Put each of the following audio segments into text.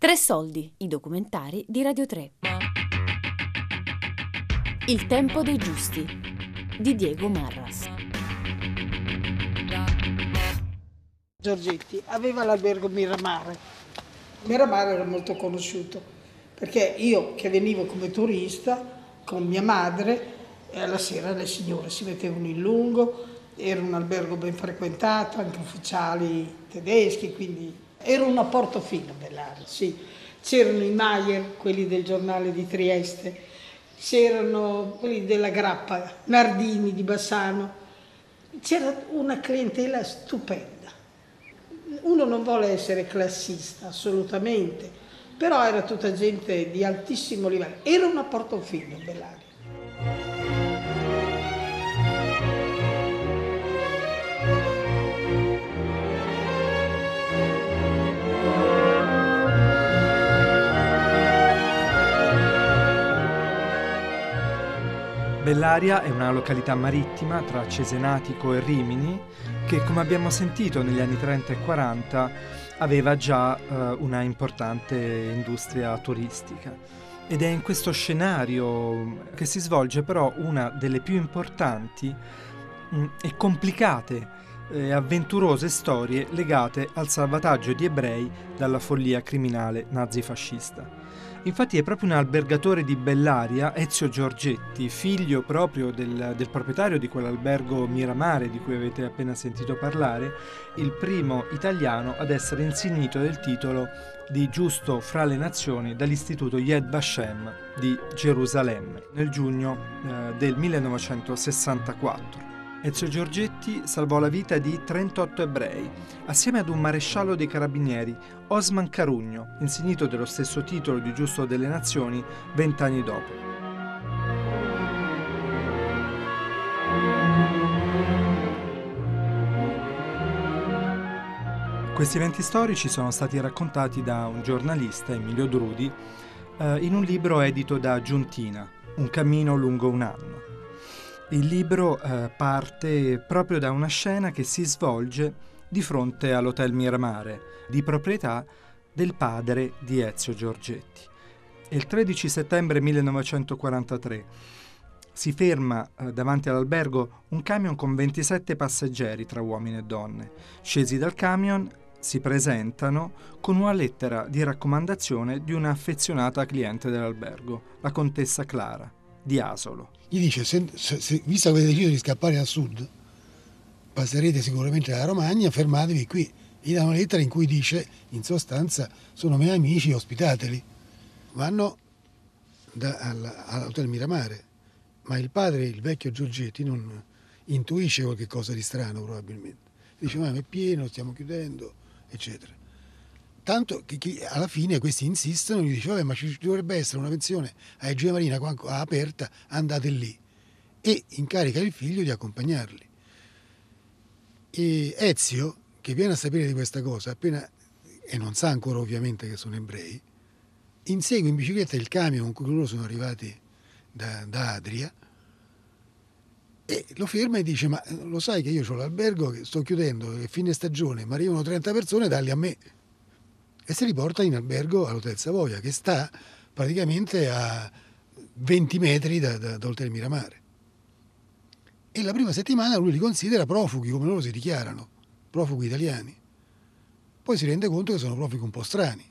Tre soldi, i documentari di Radio 3. Il tempo dei giusti di Diego Marras. Giorgetti aveva l'albergo Miramare. Miramare era molto conosciuto perché io che venivo come turista con mia madre alla sera le signore si mettevano in lungo, era un albergo ben frequentato, anche ufficiali tedeschi, quindi era una portofino Bellari, sì. C'erano i Maier, quelli del giornale di Trieste, c'erano quelli della Grappa, Nardini di Bassano, c'era una clientela stupenda uno non vuole essere classista, assolutamente, però era tutta gente di altissimo livello. Era una portofino Bellaria. Bellaria è una località marittima tra Cesenatico e Rimini che, come abbiamo sentito negli anni 30 e 40, aveva già eh, una importante industria turistica. Ed è in questo scenario che si svolge però una delle più importanti mh, mm, e complicate e avventurose storie legate al salvataggio di ebrei dalla follia criminale nazifascista. Infatti è proprio un albergatore di Bellaria, Ezio Giorgetti, figlio proprio del, del, proprietario di quell'albergo Miramare di cui avete appena sentito parlare, il primo italiano ad essere insignito del titolo di giusto fra le nazioni dall'istituto Yed Vashem di Gerusalemme nel giugno eh, del 1964. Ezio Giorgetti salvò la vita di 38 ebrei, assieme ad un maresciallo dei carabinieri, Osman Carugno, insignito dello stesso titolo di Giusto delle Nazioni vent'anni dopo. Questi eventi storici sono stati raccontati da un giornalista, Emilio Drudi, eh, in un libro edito da Giuntina, Un cammino lungo un anno. Il libro eh, parte proprio da una scena che si svolge di fronte all'Hotel Miramare, di proprietà del padre di Ezio Giorgetti. Il 13 settembre 1943 si ferma eh, davanti all'albergo un camion con 27 passeggeri tra uomini e donne. Scesi dal camion si presentano con una lettera di raccomandazione di una affezionata cliente dell'albergo, la contessa Clara, di Asolo gli dice, se, se, se, visto che avete deciso di scappare al sud, passerete sicuramente alla Romagna, fermatevi qui. Gli dà una lettera in cui dice, in sostanza, sono miei amici, ospitateli. Vanno da, all'Hotel Miramare, ma il padre, il vecchio Giorgetti, non intuisce qualche cosa di strano probabilmente. Dice, ma è pieno, stiamo chiudendo, eccetera. Tanto che, che, alla fine questi insistono, gli dice vabbè ma ci dovrebbe essere una pensione a Egea Marina aperta, andate lì. E incarica il figlio di accompagnarli. E Ezio, che viene a sapere di questa cosa, appena, e non sa ancora ovviamente che sono ebrei, insegue in bicicletta il camion con cui loro sono arrivati da, da Adria e lo ferma e dice ma lo sai che io ho l'albergo che sto chiudendo, è fine stagione, ma arrivano 30 persone, dalli a me e si riporta in albergo all'Hotel Savoia, che sta praticamente a 20 metri da, da, da Hotel Miramare. E la prima settimana lui li considera profughi, come loro si dichiarano, profughi italiani. Poi si rende conto che sono profughi un po' strani,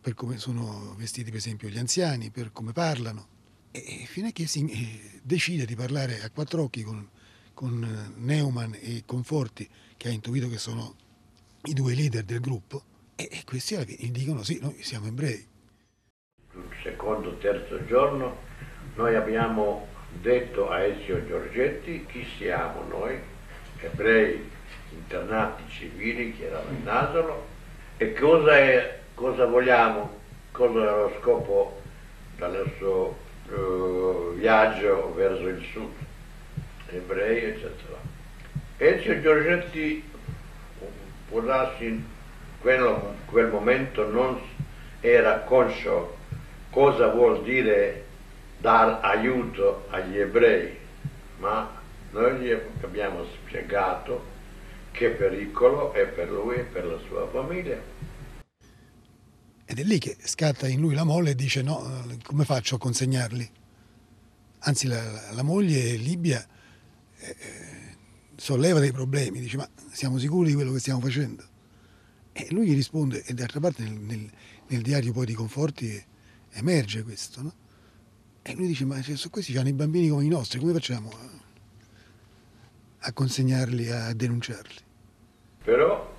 per come sono vestiti per esempio gli anziani, per come parlano. E fino a che si eh, decide di parlare a quattro occhi con, con Neumann e Conforti, che ha intuito che sono i due leader del gruppo, e, questi gli dicono sì, noi siamo ebrei. Il secondo, terzo giorno noi abbiamo detto a Ezio Giorgetti chi siamo noi, ebrei internati civili che erano in Asolo e cosa, è, cosa vogliamo, cosa era lo scopo del nostro uh, viaggio verso il sud, ebrei eccetera. Ezio Giorgetti può darsi quello, quel momento non era conscio cosa vuol dire dar aiuto agli ebrei, ma noi gli abbiamo spiegato che pericolo è per lui e per la sua famiglia. Ed è lì che scatta in lui la molle e dice no, come faccio a consegnarli? Anzi la, la moglie Libia eh, solleva dei problemi, dice ma siamo sicuri di quello che stiamo facendo? E lui gli risponde, e d'altra parte nel, nel, nel diario poi di Conforti emerge questo, no? E lui dice, ma cioè, questi hanno i bambini come i nostri, come facciamo a, a consegnarli, a denunciarli? Però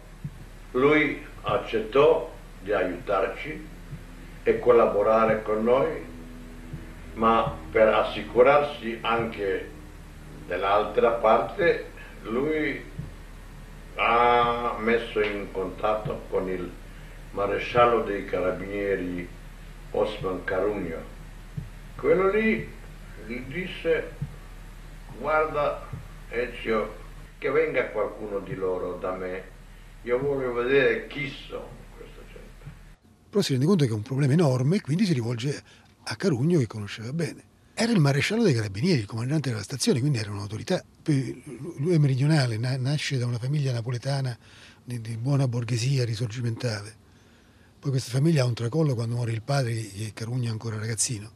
lui accettò di aiutarci e collaborare con noi, ma per assicurarsi anche dell'altra parte, lui ha messo in contatto con il maresciallo dei carabinieri Osman Carugno. Quello lì gli disse, guarda Ezio, che venga qualcuno di loro da me, io voglio vedere chi sono questa gente. Però si rende conto che è un problema enorme e quindi si rivolge a Carugno che conosceva bene. Era il maresciallo dei carabinieri, il comandante della stazione, quindi era un'autorità. Lui è meridionale, nasce da una famiglia napoletana di, di buona borghesia risorgimentale. Poi questa famiglia ha un tracollo quando muore il padre, e Carugno è ancora ragazzino.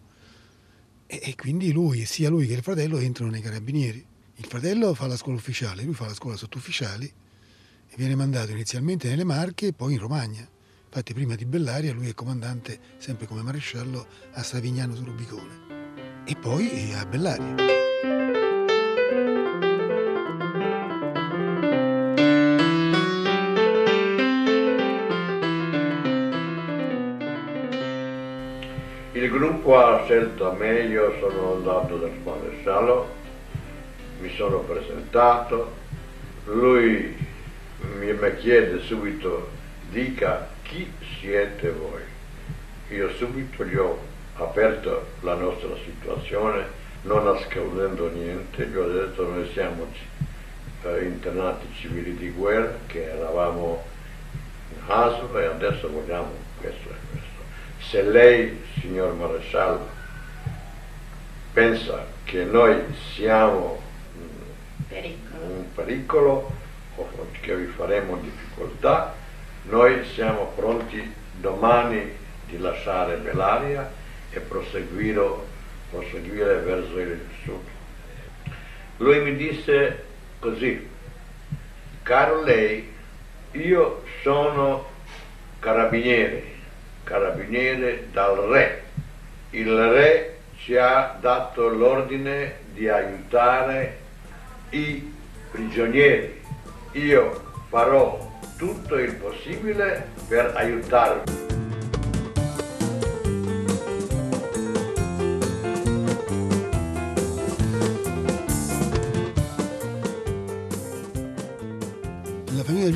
E, e quindi lui, sia lui che il fratello entrano nei carabinieri. Il fratello fa la scuola ufficiale, lui fa la scuola sottufficiali e viene mandato inizialmente nelle Marche e poi in Romagna. Infatti prima di Bellaria lui è comandante, sempre come maresciallo, a Savignano sul Rubicone e poi a Bellaria. Il gruppo ha scelto me, io sono andato dal maresciallo, mi sono presentato, lui mi chiede subito dica chi siete voi. Io subito gli ho aperto la nostra situazione, non nascondendo niente, gli ho detto noi siamo eh, internati civili di guerra, che eravamo in Haslo e adesso vogliamo questo e questo. Se lei, signor maresciallo, pensa che noi siamo pericolo. un pericolo o che vi faremo difficoltà, noi siamo pronti domani di lasciare Belaria e proseguire, proseguire verso il sud. Lui mi disse così, caro lei, io sono carabiniere, carabiniere dal re. Il re ci ha dato l'ordine di aiutare i prigionieri. Io farò tutto il possibile per aiutarvi.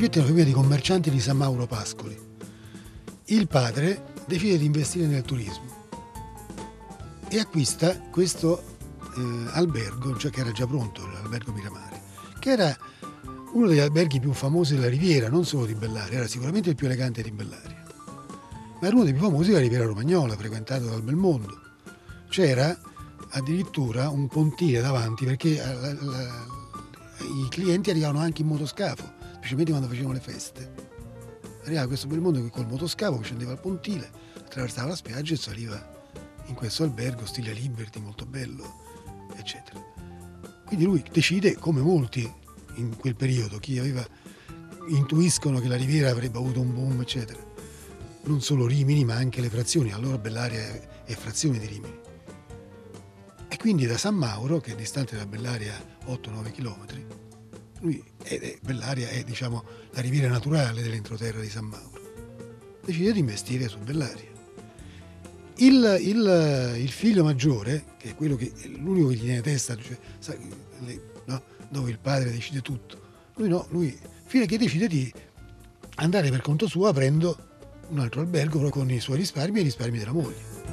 Giorgetti è una famiglia di commercianti di San Mauro Pascoli. Il padre decide di investire nel turismo e acquista questo eh, albergo, cioè che era già pronto, l'albergo Miramare, che era uno degli alberghi più famosi della Riviera, non solo di Bellaria, era sicuramente il più elegante di Bellaria, ma era uno dei più famosi della Riviera Romagnola, frequentato dal Belmondo. C'era addirittura un pontile davanti perché la, la, la, i clienti arrivavano anche in motoscafo specialmente quando facevano le feste. Arrivava questo bel mondo col motoscafo che scendeva al pontile, attraversava la spiaggia e saliva in questo albergo stile Liberty, molto bello, eccetera. Quindi lui decide, come molti in quel periodo, chi aveva intuiscono che la Riviera avrebbe avuto un boom, eccetera. Non solo Rimini, ma anche le frazioni. Allora Bellaria è, frazione di Rimini. E quindi da San Mauro, che è distante da Bellaria 8-9 chilometri, lui è, Bellaria è diciamo, la riviera naturale dell'entroterra di San Mauro. Decide di investire su Bellaria. Il, il, il figlio maggiore, che è quello che è l'unico che gli tiene testa, cioè, sa, no? dove il padre decide tutto, lui no, lui fino a che decide di andare per conto suo aprendo un altro albergo con i suoi risparmi e i risparmi della moglie.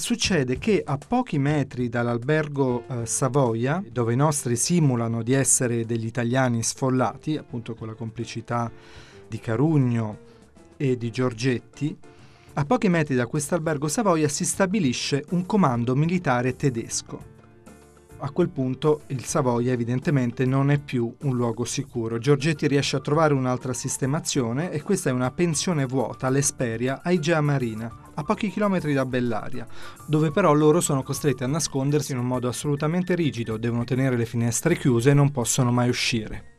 Succede che a pochi metri dall'albergo eh, Savoia, dove i nostri simulano di essere degli italiani sfollati, appunto con la complicità di Carugno e di Giorgetti, A pochi metri da questo albergo Savoia si stabilisce un comando militare tedesco. A quel punto il Savoia evidentemente non è più un luogo sicuro. Giorgetti riesce a trovare un'altra sistemazione e questa è una pensione vuota all'Esperia a Igea Marina, a pochi chilometri da Bellaria, dove però loro sono costretti a nascondersi in un modo assolutamente rigido, devono tenere le finestre chiuse e non possono mai uscire.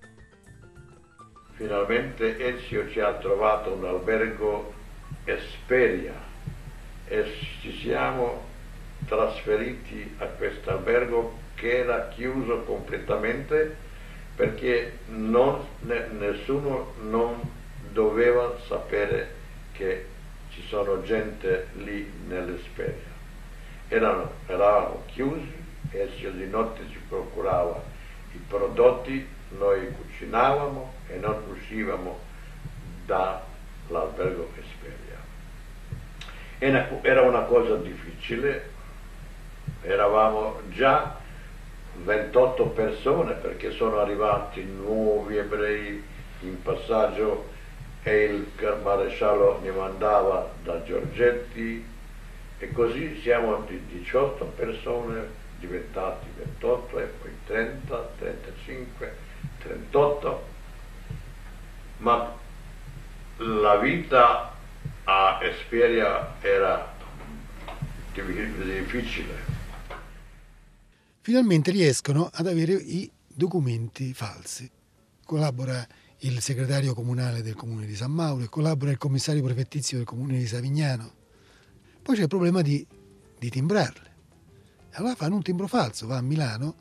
Finalmente Ezio ci ha trovato un albergo Esperia e ci siamo trasferiti a questo albergo che era chiuso completamente perché non, nessuno non doveva sapere che ci sono gente lì nell'Esperia. Erano, eravamo chiusi, Ezio di notte ci procurava i prodotti, noi cucinavamo e non uscivamo dall'albergo Esperia. Era una cosa difficile, eravamo già 28 persone perché sono arrivati nuovi ebrei in passaggio e il maresciallo mi mandava da Giorgetti e così siamo di 18 persone diventati 28 e poi 30, 35, 38, ma la vita a Esperia era difficile. Finalmente riescono ad avere i documenti falsi. Collabora il segretario comunale del comune di San Mauro e collabora il commissario prefettizio del comune di Savignano. Poi c'è il problema di, di timbrarle. Allora fanno un timbro falso, va a Milano,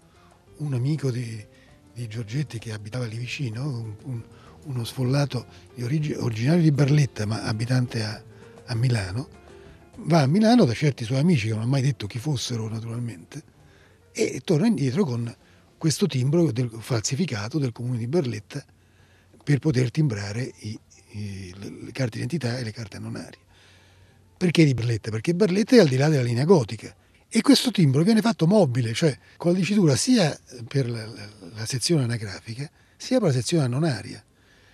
un amico di, di Giorgetti che abitava lì vicino, un, un, uno sfollato di origine, originario di Barletta ma abitante a, a Milano, va a Milano da certi suoi amici che non ha mai detto chi fossero naturalmente e torna indietro con questo timbro del, falsificato del comune di Barletta per poter timbrare i, i, le carte d'identità e le carte annonarie. Perché di Barletta? Perché Barletta è al di là della linea gotica e questo timbro viene fatto mobile, cioè con la dicitura sia per la, la, la sezione anagrafica sia per la sezione annonaria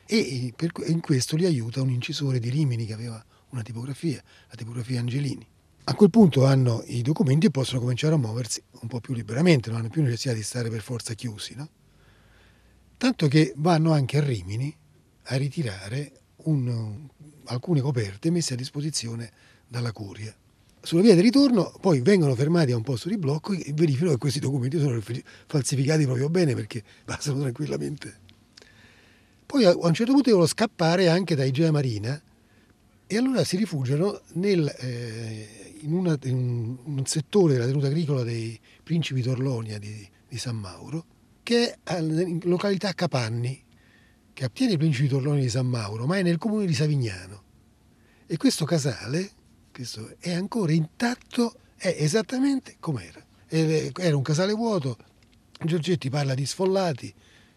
e per, in questo li aiuta un incisore di Rimini che aveva una tipografia, la tipografia Angelini. A quel punto hanno i documenti e possono cominciare a muoversi un po' più liberamente, non hanno più necessità di stare per forza chiusi. No? tanto che vanno anche a Rimini a ritirare un, alcune coperte messe a disposizione dalla curia. Sulla via di ritorno poi vengono fermati a un posto di blocco e verificano che questi documenti sono falsificati proprio bene perché passano tranquillamente. Poi a un certo punto devono scappare anche da Igea Marina e allora si rifugiano nel, eh, in, una, in, un, settore della tenuta agricola dei principi d'Orlonia di, di San Mauro che è in località Capanni, che appartiene ai principi torloni di San Mauro, ma è nel comune di Savignano. E questo casale questo è ancora intatto, è esattamente com'era. Era un casale vuoto, Giorgetti parla di sfollati,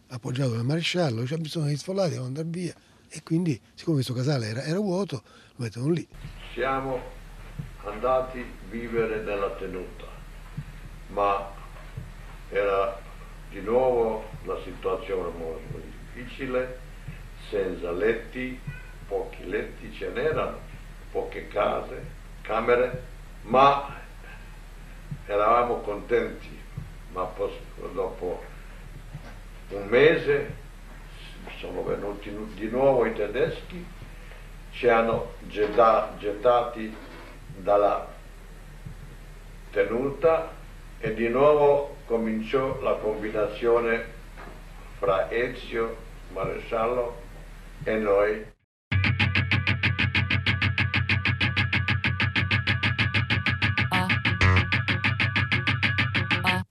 appoggiato dal maresciallo, c'è bisogno di sfollati, devono andare via. E quindi, siccome questo casale era, era vuoto, lo mettono lì. Siamo andati a vivere nella tenuta, ma era di nuovo la situazione molto difficile, senza letti, pochi letti ce n'erano, poche case, camere, ma eravamo contenti, ma dopo un mese sono venuti di nuovo i tedeschi, ci hanno gettati dalla tenuta e di nuovo cominciò la combinazione fra Ezio, Maresciallo e noi.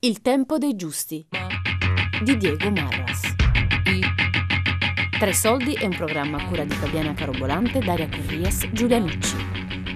Il tempo dei giusti di Diego Marras. Tre soldi è un programma a cura di Fabiana Carobolante, Daria Corrias, Giulia Nucci.